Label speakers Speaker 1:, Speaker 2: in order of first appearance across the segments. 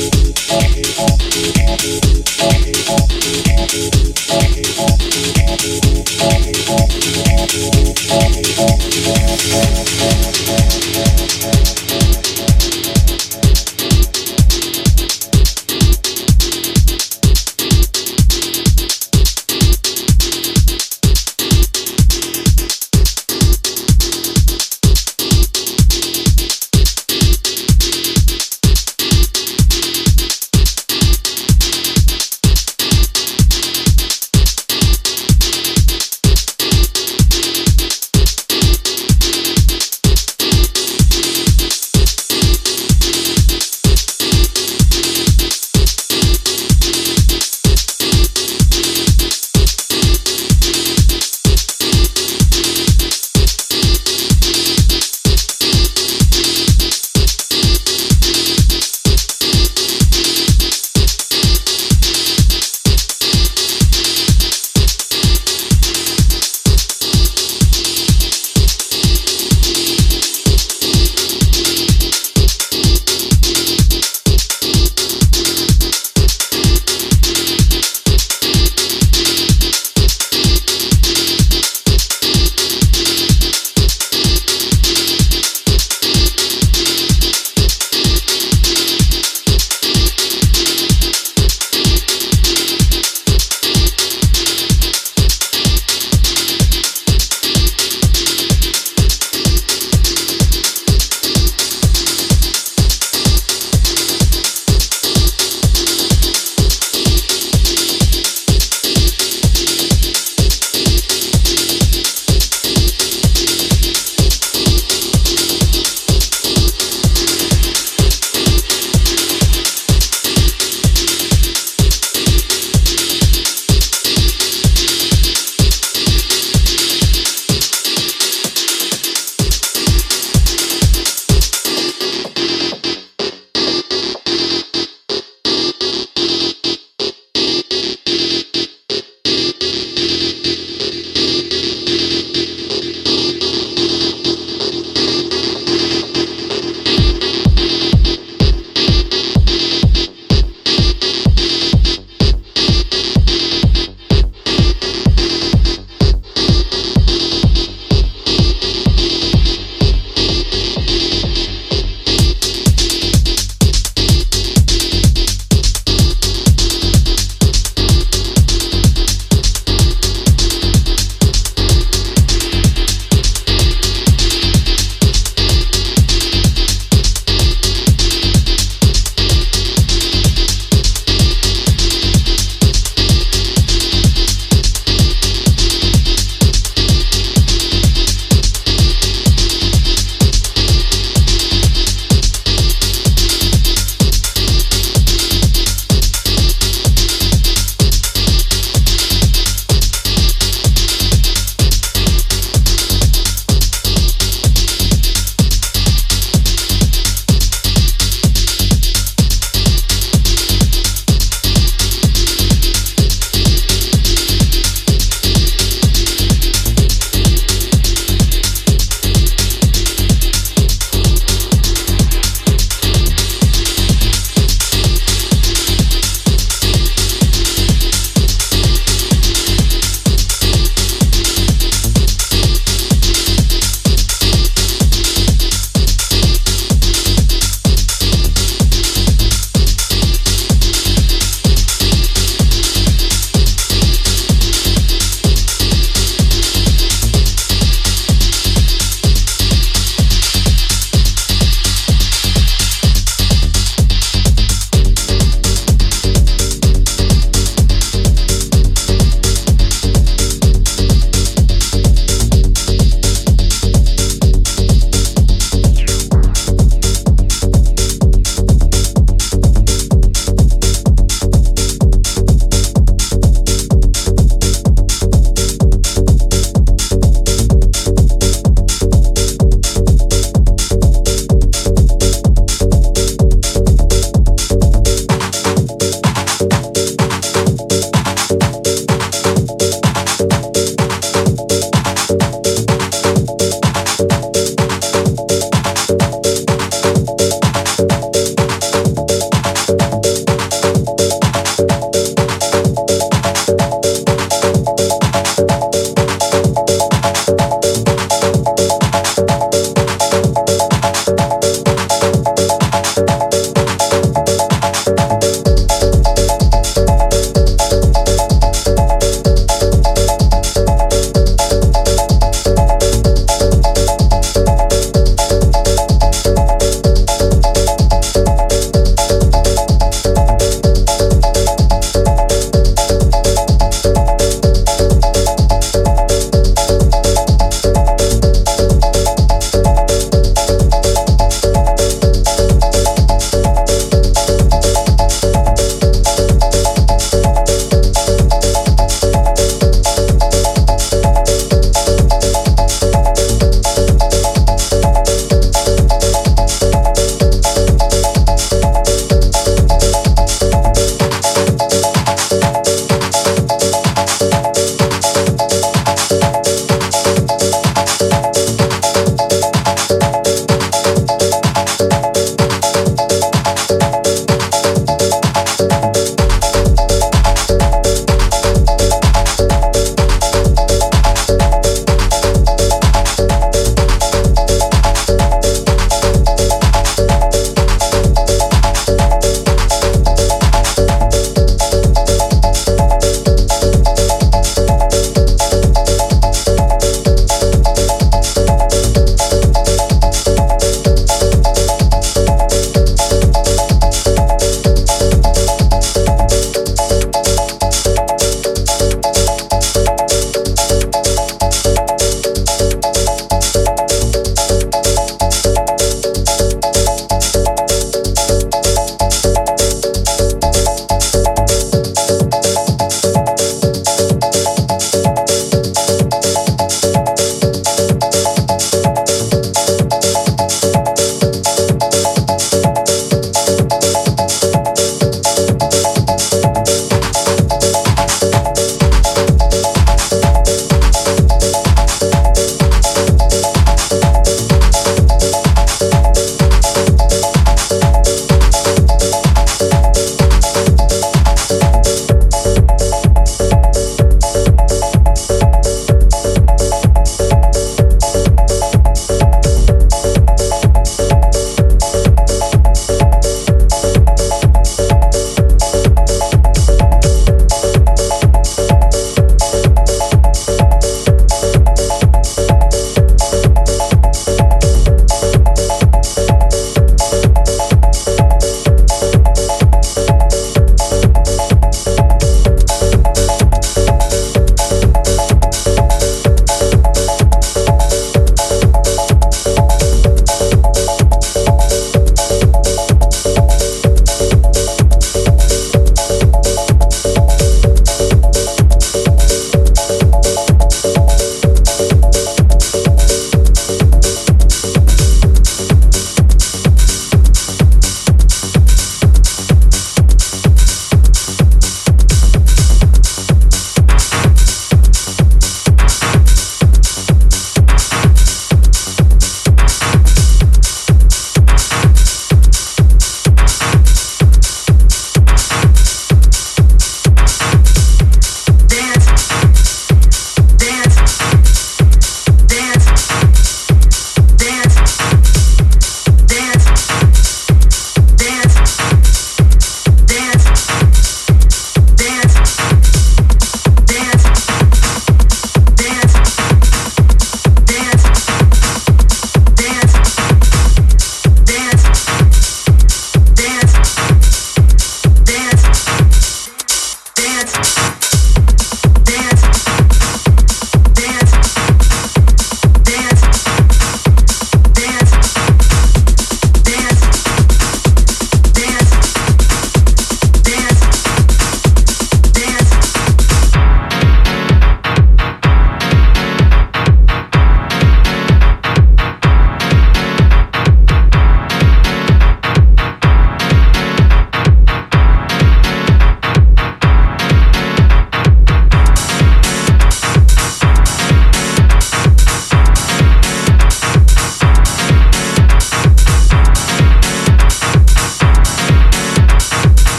Speaker 1: you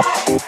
Speaker 1: Emotion.